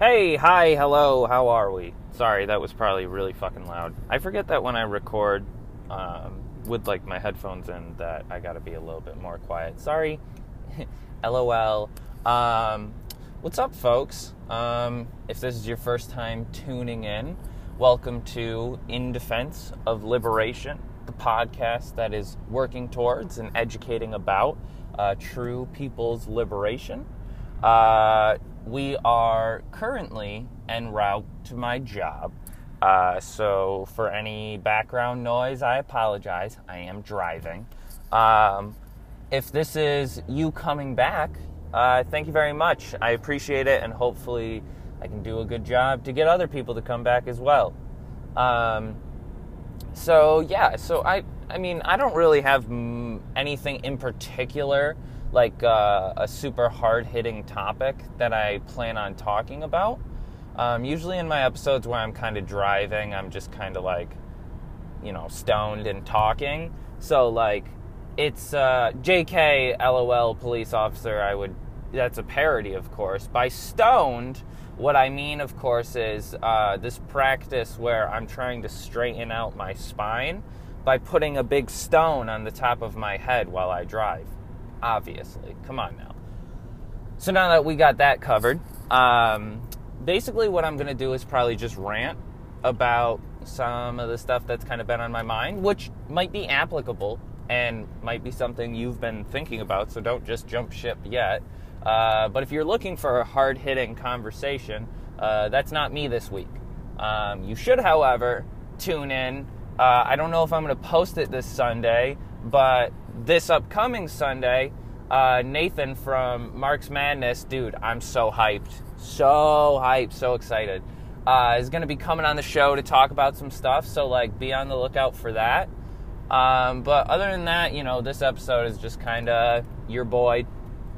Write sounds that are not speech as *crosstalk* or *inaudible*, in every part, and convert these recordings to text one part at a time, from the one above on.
Hey, hi, hello, how are we? Sorry, that was probably really fucking loud. I forget that when I record um, with like my headphones in, that I gotta be a little bit more quiet. Sorry, *laughs* lol. Um, what's up, folks? Um, if this is your first time tuning in, welcome to In Defense of Liberation, the podcast that is working towards and educating about uh, true people's liberation. Uh, we are currently en route to my job. Uh, so, for any background noise, I apologize. I am driving. Um, if this is you coming back, uh, thank you very much. I appreciate it, and hopefully, I can do a good job to get other people to come back as well. Um, so, yeah, so I, I mean, I don't really have m- anything in particular like uh, a super hard hitting topic that I plan on talking about. Um, usually in my episodes where I'm kind of driving, I'm just kind of like, you know, stoned and talking. So, like, it's uh, JK LOL police officer. I would, that's a parody, of course. By stoned, what I mean, of course, is uh, this practice where I'm trying to straighten out my spine by putting a big stone on the top of my head while I drive obviously. Come on now. So now that we got that covered, um, basically what I'm going to do is probably just rant about some of the stuff that's kind of been on my mind, which might be applicable and might be something you've been thinking about, so don't just jump ship yet. Uh, but if you're looking for a hard hitting conversation, uh, that's not me this week. Um, you should, however, tune in. Uh, I don't know if I'm going to post it this Sunday, but this upcoming Sunday, uh, Nathan from Marx Madness, dude, I'm so hyped. So hyped, so excited. Uh, is going to be coming on the show to talk about some stuff, so like be on the lookout for that. Um, but other than that, you know, this episode is just kind of your boy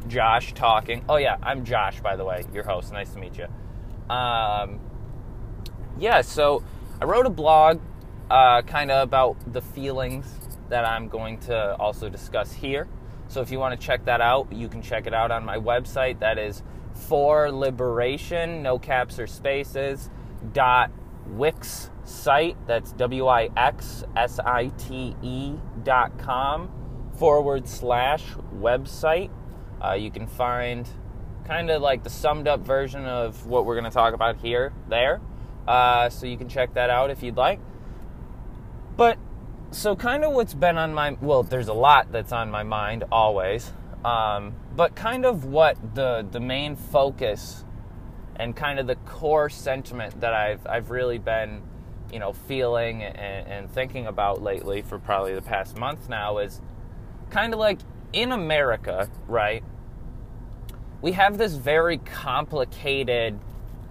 Josh talking. Oh yeah, I'm Josh, by the way, your host. Nice to meet you. Um, yeah, so I wrote a blog, uh, kind of about the feelings that I'm going to also discuss here. So if you want to check that out, you can check it out on my website. That is for liberation, no caps or spaces, dot wix site. That's W I X S I T E dot com forward slash website. Uh, you can find kind of like the summed up version of what we're going to talk about here there. Uh, so you can check that out if you'd like. But so kind of what's been on my well there's a lot that's on my mind always um, but kind of what the the main focus and kind of the core sentiment that I've I've really been you know feeling and, and thinking about lately for probably the past month now is kind of like in America right we have this very complicated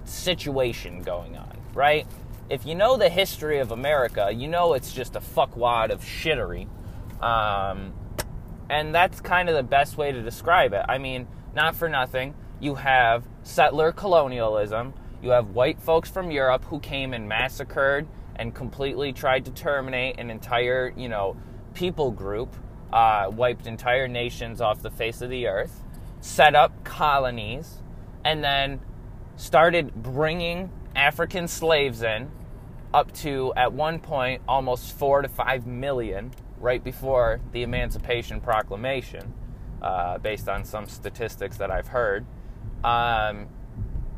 situation going on right if you know the history of America, you know it's just a fuckwad of shittery. Um, and that's kind of the best way to describe it. I mean, not for nothing, you have settler colonialism, you have white folks from Europe who came and massacred and completely tried to terminate an entire, you know, people group, uh, wiped entire nations off the face of the earth, set up colonies, and then started bringing African slaves in, up to at one point almost four to five million, right before the Emancipation Proclamation, uh, based on some statistics that I've heard. Um,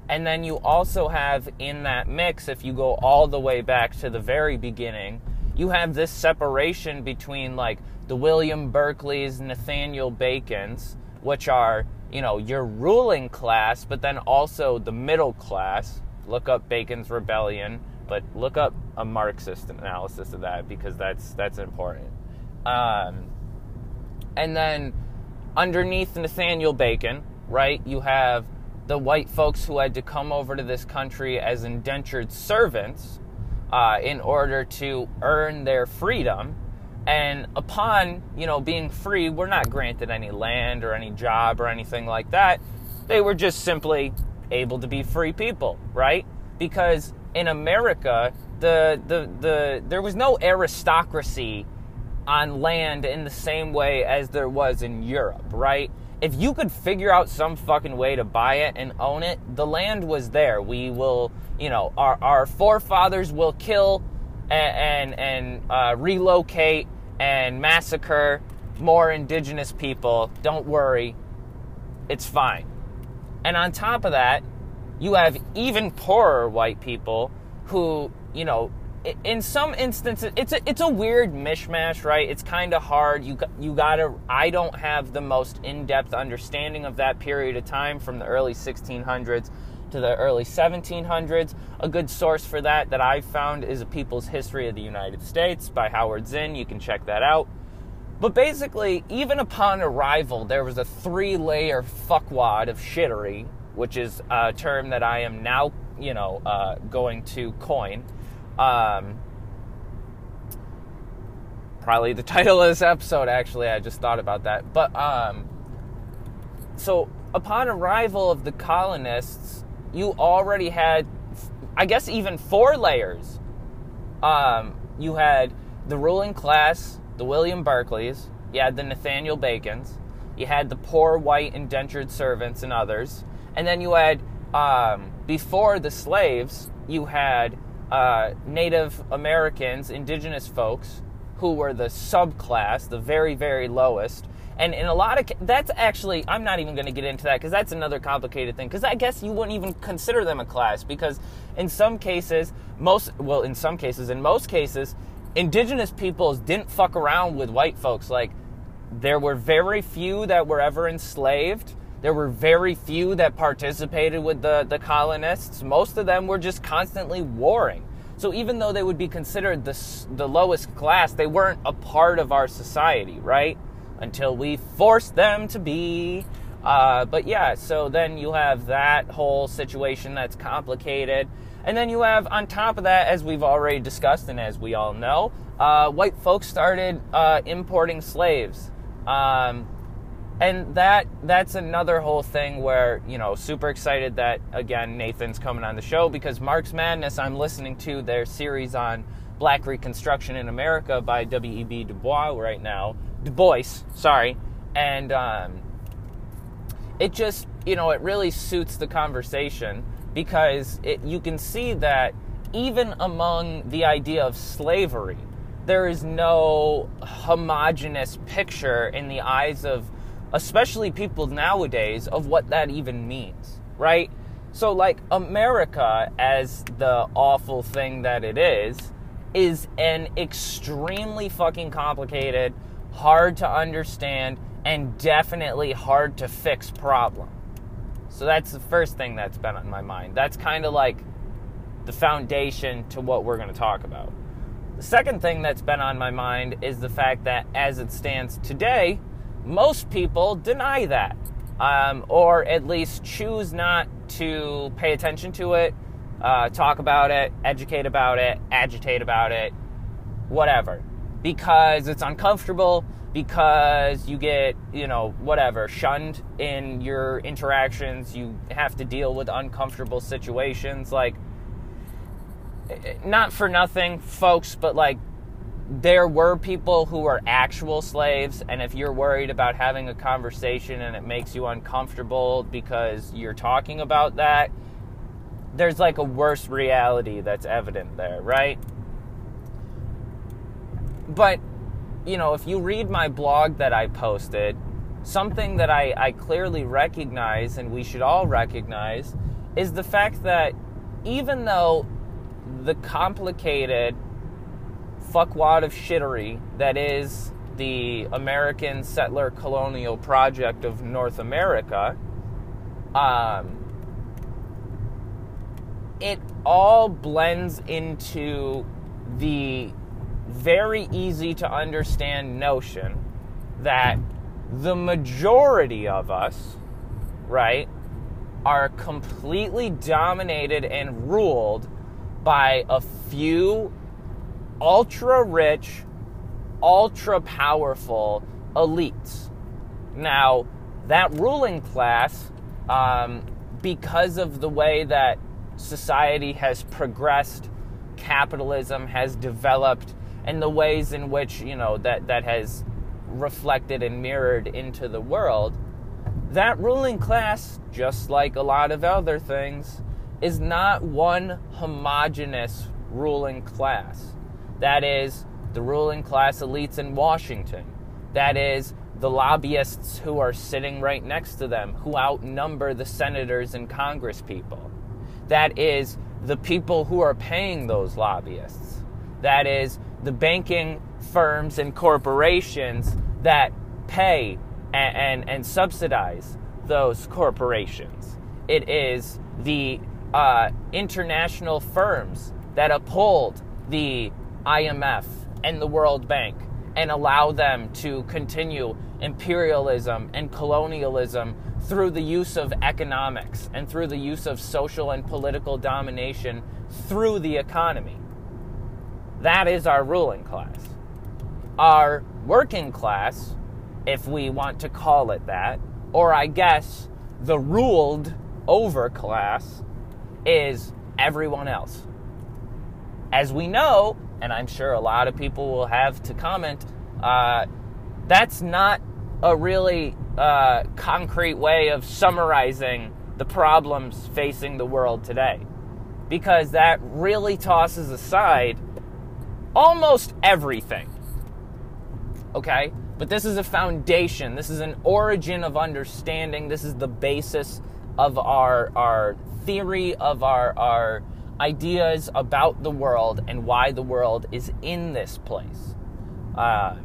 and then you also have in that mix, if you go all the way back to the very beginning, you have this separation between like the William Berkeley's, Nathaniel Bacon's, which are, you know, your ruling class, but then also the middle class, Look up Bacon's Rebellion, but look up a Marxist analysis of that because that's that's important. Um, and then underneath Nathaniel Bacon, right, you have the white folks who had to come over to this country as indentured servants uh, in order to earn their freedom. And upon, you know, being free, we're not granted any land or any job or anything like that. They were just simply able to be free people, right? Because in America, the, the, the, there was no aristocracy on land in the same way as there was in Europe, right? if you could figure out some fucking way to buy it and own it, the land was there. We will, you know, our, our forefathers will kill and and, and uh, relocate and massacre more indigenous people. Don't worry, it's fine. And on top of that, you have even poorer white people who, you know, in some instances it's a, it's a weird mishmash right? It's kind of hard. You you got to I don't have the most in-depth understanding of that period of time from the early 1600s to the early 1700s a good source for that that I've found is a people's history of the United States by Howard Zinn. You can check that out but basically even upon arrival there was a three-layer fuckwad of shittery which is a term that I am now you know uh, going to coin um, probably the *laughs* title of this episode, actually. I just thought about that. But, um, so upon arrival of the colonists, you already had, I guess, even four layers. Um, you had the ruling class, the William Berkeleys, you had the Nathaniel Bacons, you had the poor white indentured servants and others, and then you had, um, before the slaves, you had uh, Native Americans, indigenous folks, who were the subclass, the very, very lowest. And in a lot of that's actually I'm not even going to get into that because that's another complicated thing because I guess you wouldn't even consider them a class because in some cases most well in some cases in most cases indigenous peoples didn't fuck around with white folks like there were very few that were ever enslaved there were very few that participated with the, the colonists. Most of them were just constantly warring. So even though they would be considered the, the lowest class, they weren't a part of our society, right? Until we forced them to be. Uh, but yeah, so then you have that whole situation that's complicated. And then you have, on top of that, as we've already discussed and as we all know, uh, white folks started uh, importing slaves. Um, and that that's another whole thing where you know super excited that again nathan's coming on the show because Marx Madness i'm listening to their series on black reconstruction in america by w.e.b du bois right now. Du bois sorry. And um, it just you know it really suits the conversation because it, you can see that even among the idea of slavery there is no homogenous picture in the eyes of especially people nowadays, of what that even means, right? So, like, America, as the awful thing that it is, is an extremely fucking complicated, hard to understand, and definitely hard to fix problem. So, that's the first thing that's been on my mind. That's kind of like the foundation to what we're going to talk about. The second thing that's been on my mind is the fact that as it stands today, most people deny that, um, or at least choose not to pay attention to it, uh, talk about it, educate about it, agitate about it, whatever, because it's uncomfortable, because you get, you know, whatever, shunned in your interactions, you have to deal with uncomfortable situations. Like, not for nothing, folks, but like there were people who were actual slaves, and if you're worried about having a conversation and it makes you uncomfortable because you're talking about that, there's like a worse reality that's evident there, right? But, you know, if you read my blog that I posted, something that I, I clearly recognize and we should all recognize is the fact that even though the complicated fuckwad of shittery that is the American settler colonial project of North America, um, it all blends into the very easy to understand notion that the majority of us, right, are completely dominated and ruled by a few ultra rich, ultra powerful elites. Now, that ruling class, um, because of the way that society has progressed, capitalism has developed, and the ways in which you know that that has reflected and mirrored into the world, that ruling class, just like a lot of other things, is not one homogenous ruling class. That is the ruling class elites in Washington. That is the lobbyists who are sitting right next to them, who outnumber the senators and congress people. That is the people who are paying those lobbyists. That is the banking firms and corporations that pay and, and, and subsidize those corporations. It is the uh, international firms that uphold the IMF and the World Bank and allow them to continue imperialism and colonialism through the use of economics and through the use of social and political domination through the economy. That is our ruling class. Our working class, if we want to call it that, or I guess the ruled over class, is everyone else. As we know, and I'm sure a lot of people will have to comment, uh, that's not a really uh, concrete way of summarizing the problems facing the world today. Because that really tosses aside almost everything. Okay? But this is a foundation. This is an origin of understanding. This is the basis of our, our theory, of our, our ideas about the world and why the world is in this place. Uh,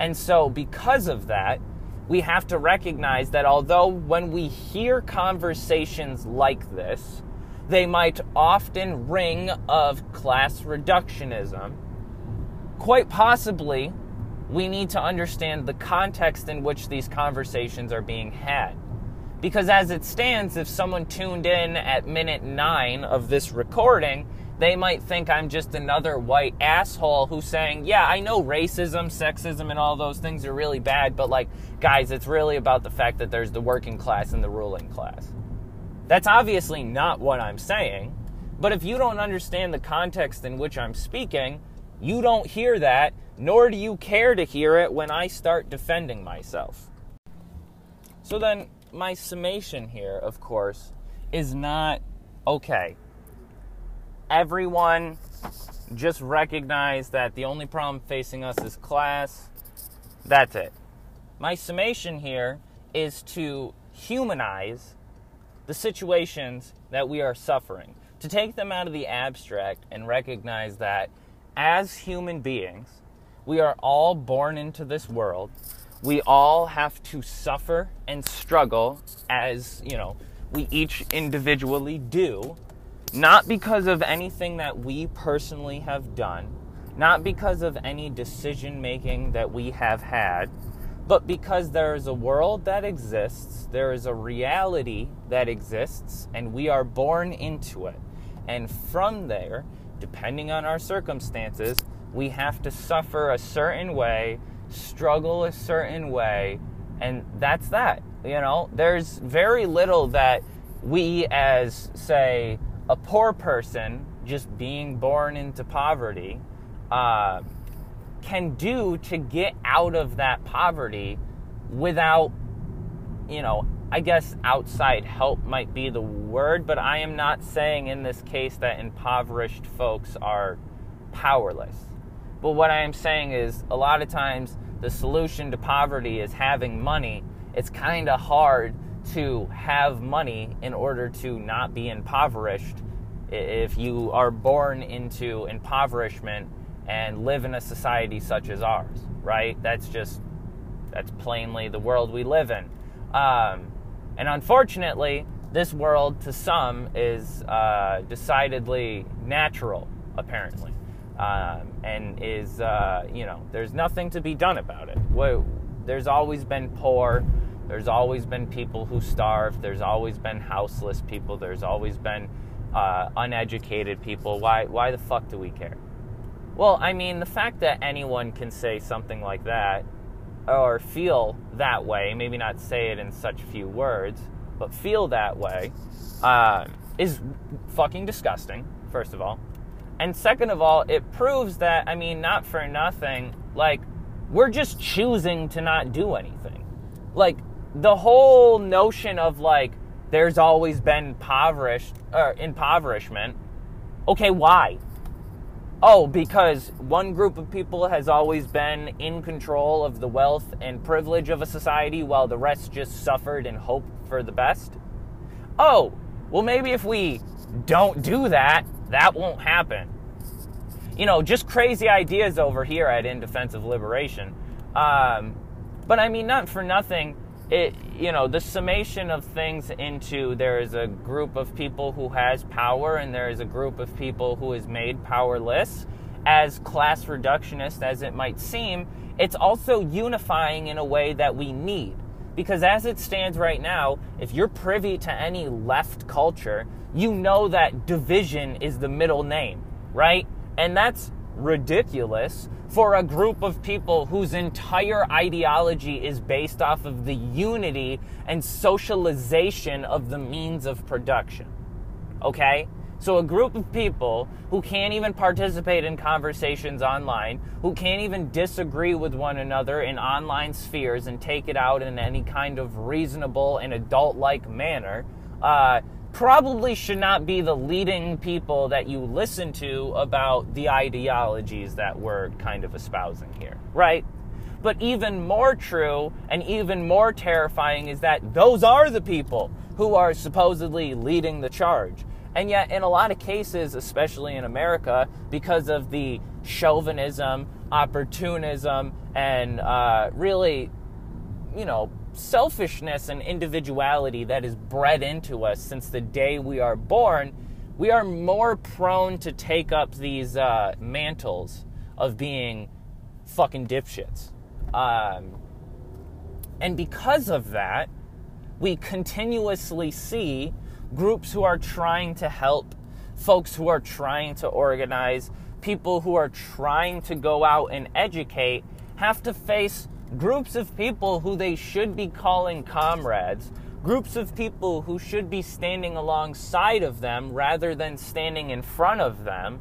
and so, because of that, we have to recognize that although when we hear conversations like this, they might often ring of class reductionism, quite possibly we need to understand the context in which these conversations are being had. Because as it stands, if someone tuned in at minute nine of this recording, they might think I'm just another white asshole who's saying, Yeah, I know racism, sexism, and all those things are really bad, but like, guys, it's really about the fact that there's the working class and the ruling class. That's obviously not what I'm saying, but if you don't understand the context in which I'm speaking, you don't hear that, nor do you care to hear it when I start defending myself. So then, my summation here, of course, is not okay. Everyone just recognize that the only problem facing us is class. That's it. My summation here is to humanize the situations that we are suffering, to take them out of the abstract and recognize that as human beings, we are all born into this world. We all have to suffer and struggle as, you know, we each individually do, not because of anything that we personally have done, not because of any decision making that we have had, but because there is a world that exists, there is a reality that exists, and we are born into it. And from there, depending on our circumstances, we have to suffer a certain way struggle a certain way, and that's that. You know, there's very little that we, as, say, a poor person, just being born into poverty, uh, can do to get out of that poverty without, you know, I guess outside help might be the word, but I am not saying in this case that impoverished folks are powerless. But what I am saying is a lot of times the solution to poverty is having money, it's kind of hard to have money in order to not be impoverished if you are born into impoverishment and live in a society such as ours, right? That's just, that's plainly the world we live in. Um, and unfortunately, this world to some is uh, decidedly natural, apparently um, and is uh, you know there's nothing to be done about it. There's always been poor. There's always been people who starve. There's always been houseless people. There's always been uh, uneducated people. Why why the fuck do we care? Well, I mean, the fact that anyone can say something like that or feel that way, maybe not say it in such few words, but feel that way, uh, is fucking disgusting, first of all. And second of all, it proves that, I mean, not for nothing, like, we're just choosing to not do anything. Like, the whole notion of like there's always been impoverished or impoverishment. Okay, why? Oh, because one group of people has always been in control of the wealth and privilege of a society while the rest just suffered and hoped for the best. Oh, well, maybe if we don't do that, that won't happen. You know, just crazy ideas over here at In Defense of Liberation. Um, but I mean, not for nothing, it, you know, the summation of things into there is a group of people who has power and there is a group of people who is made powerless. As class reductionist as it might seem, it's also unifying in a way that we need. Because as it stands right now, if you're privy to any left culture, you know that division is the middle name, right? And that's ridiculous for a group of people whose entire ideology is based off of the unity and socialization of the means of production. Okay? So, a group of people who can't even participate in conversations online, who can't even disagree with one another in online spheres and take it out in any kind of reasonable and adult like manner, uh, probably should not be the leading people that you listen to about the ideologies that we're kind of espousing here, right? But even more true and even more terrifying is that those are the people who are supposedly leading the charge. And yet, in a lot of cases, especially in America, because of the chauvinism, opportunism, and uh, really, you know, selfishness and individuality that is bred into us since the day we are born, we are more prone to take up these uh, mantles of being fucking dipshits. Um, and because of that, we continuously see groups who are trying to help, folks who are trying to organize, people who are trying to go out and educate have to face groups of people who they should be calling comrades, groups of people who should be standing alongside of them rather than standing in front of them,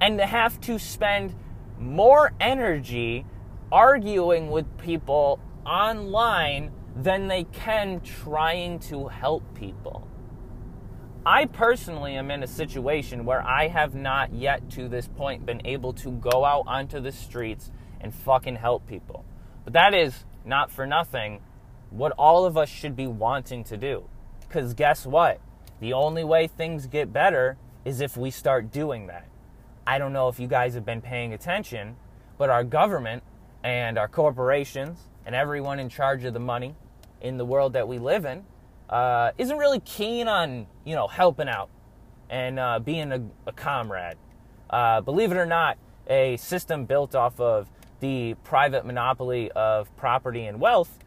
and to have to spend more energy arguing with people online than they can trying to help people. I personally am in a situation where I have not yet to this point been able to go out onto the streets and fucking help people. But that is not for nothing what all of us should be wanting to do. Because guess what? The only way things get better is if we start doing that. I don't know if you guys have been paying attention, but our government and our corporations and everyone in charge of the money in the world that we live in uh, isn't really keen on you know helping out and uh, being a, a comrade. Uh, believe it or not, a system built off of the private monopoly of property and wealth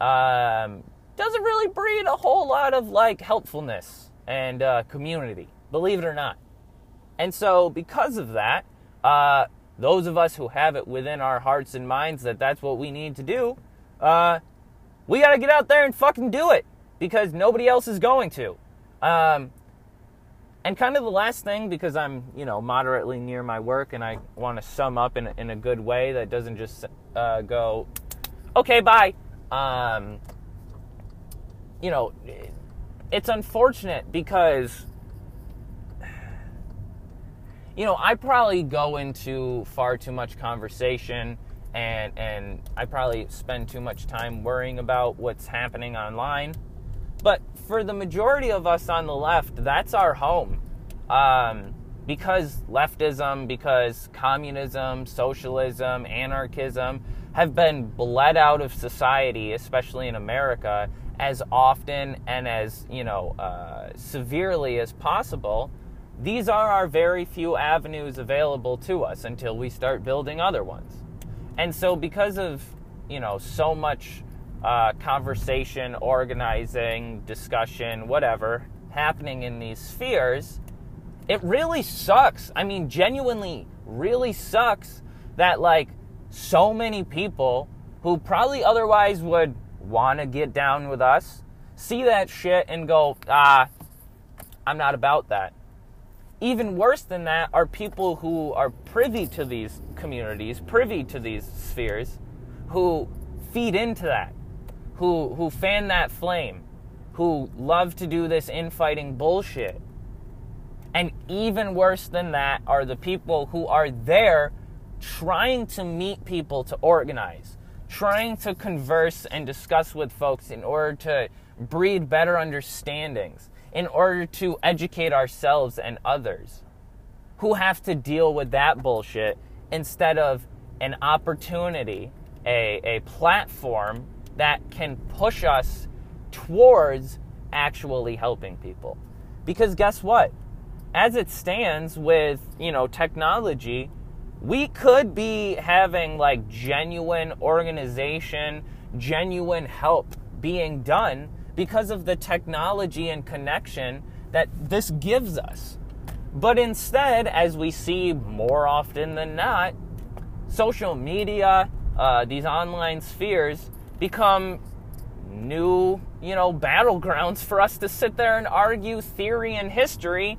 um, doesn't really breed a whole lot of like helpfulness and uh, community, believe it or not. And so, because of that, uh, those of us who have it within our hearts and minds that that's what we need to do, uh, we got to get out there and fucking do it because nobody else is going to. Um, and kind of the last thing, because I'm, you know, moderately near my work and I want to sum up in, in a good way that doesn't just uh, go, okay, bye. Um, you know, it's unfortunate because, you know, I probably go into far too much conversation and, and I probably spend too much time worrying about what's happening online. But for the majority of us on the left, that's our home. Um, because leftism, because communism, socialism, anarchism have been bled out of society, especially in America, as often and as you know uh, severely as possible. These are our very few avenues available to us until we start building other ones. And so, because of you know so much uh, conversation, organizing, discussion, whatever happening in these spheres, it really sucks. I mean, genuinely, really sucks that like so many people who probably otherwise would want to get down with us see that shit and go, ah, I'm not about that. Even worse than that are people who are privy to these communities, privy to these spheres, who feed into that who who fan that flame, who love to do this infighting bullshit. And even worse than that are the people who are there trying to meet people to organize, trying to converse and discuss with folks in order to breed better understandings, in order to educate ourselves and others who have to deal with that bullshit instead of an opportunity, a, a platform that can push us towards actually helping people. Because guess what? As it stands with, you know, technology, we could be having like genuine organization, genuine help being done because of the technology and connection that this gives us. But instead, as we see more often than not, social media, uh, these online spheres become new, you know, battlegrounds for us to sit there and argue theory and history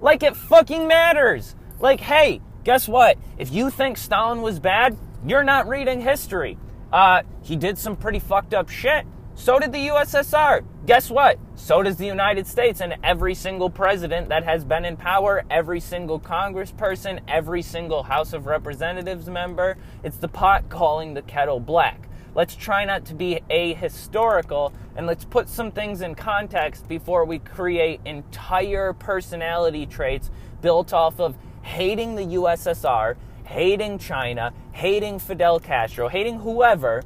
like it fucking matters. Like, hey, guess what? If you think Stalin was bad, you're not reading history. Uh, he did some pretty fucked up shit. So did the USSR. Guess what? So does the United States and every single president that has been in power, every single congressperson, every single House of Representatives member. It's the pot calling the kettle black. Let's try not to be ahistorical and let's put some things in context before we create entire personality traits built off of hating the USSR, hating China, hating Fidel Castro, hating whoever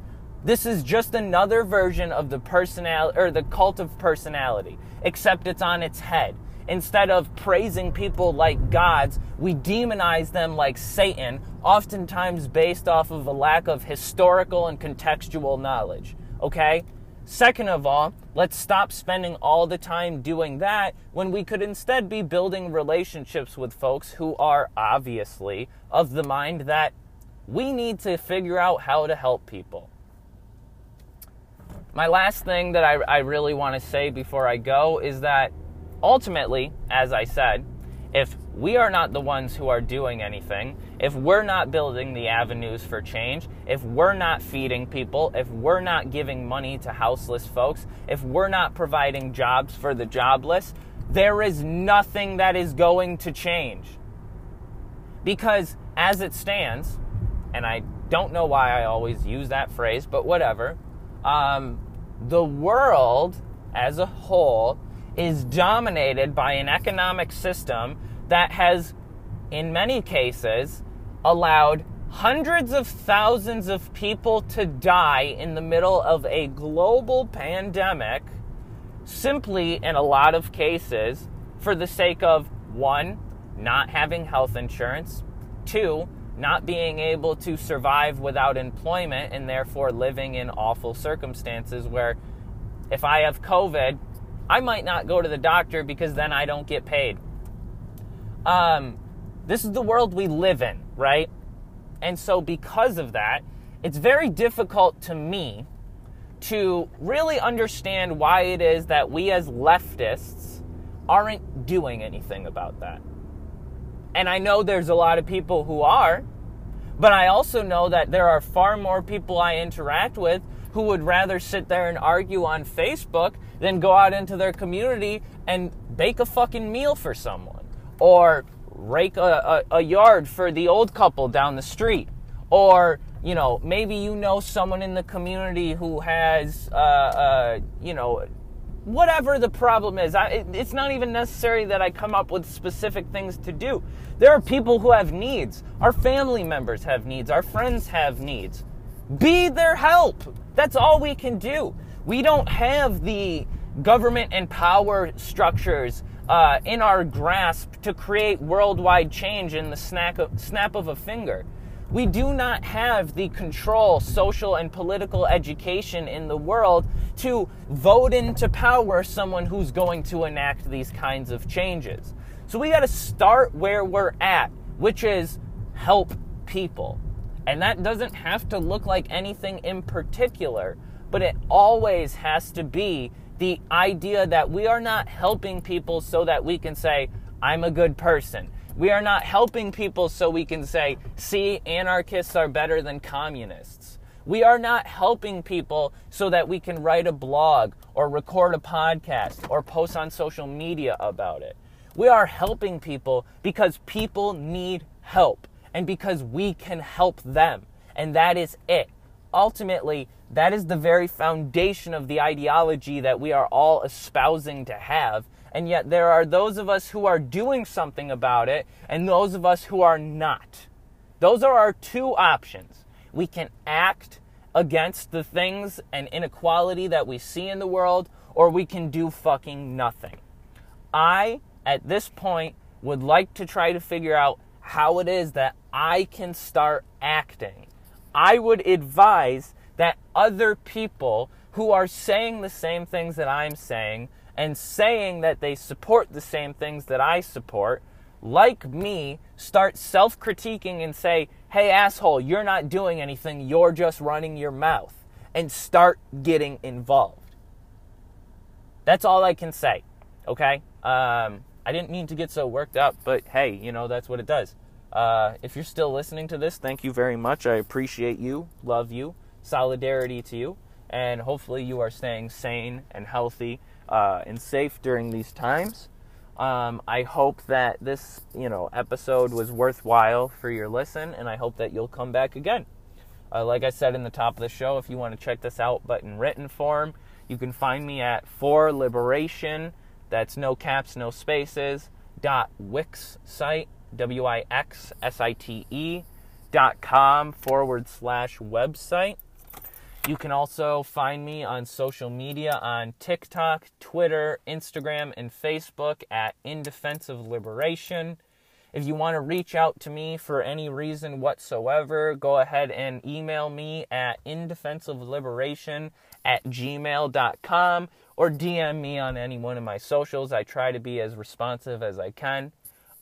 this is just another version of the personal or the cult of personality, except it's on its head. Instead of praising people like gods, we demonize them like Satan, oftentimes based off of a lack of historical and contextual knowledge. Okay? Second of all, let's stop spending all the time doing that when we could instead be building relationships with folks who are obviously of the mind that we need to figure out how to help people. My last thing that I, I really want to say before I go is that ultimately, as I said, if we are not the ones who are doing anything, if we're not building the avenues for change, if we're not feeding people, if we're not giving money to houseless folks, if we're not providing jobs for the jobless, there is nothing that is going to change. Because as it stands, and I don't know why I always use that phrase, but whatever, um, the world as a whole is dominated by an economic system that has, in many cases, allowed hundreds of thousands of people to die in the middle of a global pandemic simply in a lot of cases for the sake of one, not having health insurance, two, not being able to survive without employment and therefore living in awful circumstances where if I have COVID, I might not go to the doctor because then I don't get paid. Um, this is the world we live in, right? And so, because of that, it's very difficult to me to really understand why it is that we as leftists aren't doing anything about that. And I know there's a lot of people who are, but I also know that there are far more people I interact with who would rather sit there and argue on Facebook than go out into their community and bake a fucking meal for someone or rake a, a, a yard for the old couple down the street or you know maybe you know someone in the community who has uh, uh, you know whatever the problem is. I, it, it's not even necessary that I come up with specific things to do. There are people who have needs. Our family members have needs. Our friends have needs. Be their help. That's all we can do. We don't have the government and power structures uh, in our grasp to create worldwide change in the snap of, snap of a finger. We do not have the control, social, and political education in the world to vote into power someone who's going to enact these kinds of changes. So we got to start where we're at, which is help people. And that doesn't have to look like anything in particular, but it always has to be the idea that we are not helping people so that we can say, I'm a good person. We are not helping people so we can say, see, anarchists are better than communists. We are not helping people so that we can write a blog or record a podcast or post on social media about it. We are helping people because people need help and because we can help them. And that is it. Ultimately, that is the very foundation of the ideology that we are all espousing to have. And yet, there are those of us who are doing something about it and those of us who are not. Those are our two options. We can act against the things and inequality that we see in the world, or we can do fucking nothing. I, at this point, would like to try to figure out how it is that I can start acting. I would advise that other people who are saying the same things that I'm saying and saying that they support the same things that I support, like me, start self critiquing and say, hey, asshole, you're not doing anything, you're just running your mouth, and start getting involved. That's all I can say, okay? Um, I didn't mean to get so worked up, but hey, you know, that's what it does. Uh, if you're still listening to this, thank you very much. I appreciate you, love you, solidarity to you, and hopefully you are staying sane and healthy uh, and safe during these times. Um, I hope that this, you know, episode was worthwhile for your listen, and I hope that you'll come back again. Uh, like I said in the top of the show, if you want to check this out, but in written form, you can find me at For Liberation. That's no caps, no spaces. Dot Wix site W I X S I T E dot com forward slash website. You can also find me on social media on TikTok, Twitter, Instagram, and Facebook at In Defense of Liberation. If you want to reach out to me for any reason whatsoever, go ahead and email me at indefenseofliberation at gmail.com or DM me on any one of my socials. I try to be as responsive as I can.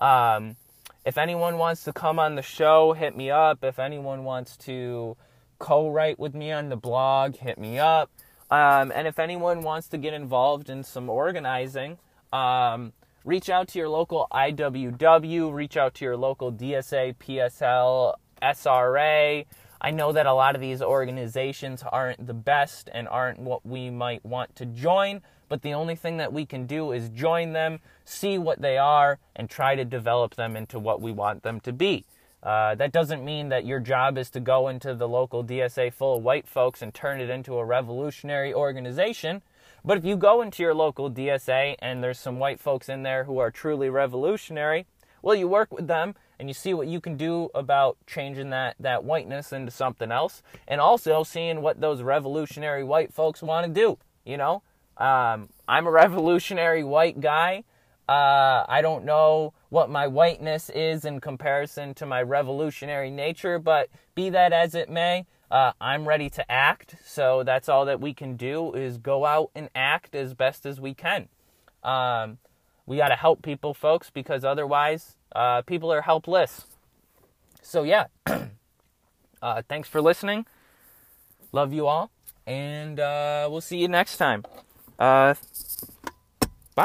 Um, if anyone wants to come on the show, hit me up. If anyone wants to co write with me on the blog, hit me up. Um, and if anyone wants to get involved in some organizing, um, reach out to your local IWW, reach out to your local DSA, PSL, SRA. I know that a lot of these organizations aren't the best and aren't what we might want to join, but the only thing that we can do is join them, see what they are, and try to develop them into what we want them to be. Uh, that doesn't mean that your job is to go into the local DSA full of white folks and turn it into a revolutionary organization. But if you go into your local DSA and there's some white folks in there who are truly revolutionary, well, you work with them and you see what you can do about changing that, that whiteness into something else and also seeing what those revolutionary white folks want to do. You know, um, I'm a *laughs* revolutionary white guy. Uh, I don't know what my whiteness is in comparison to my revolutionary nature, but be that as it may, uh, I'm ready to act. So that's all that we can do is go out and act as best as we can. Um, we got to help people, folks, because otherwise, uh, people are helpless. So yeah, *clears throat* uh, thanks for listening. Love you all, and uh, we'll see you next time. Uh,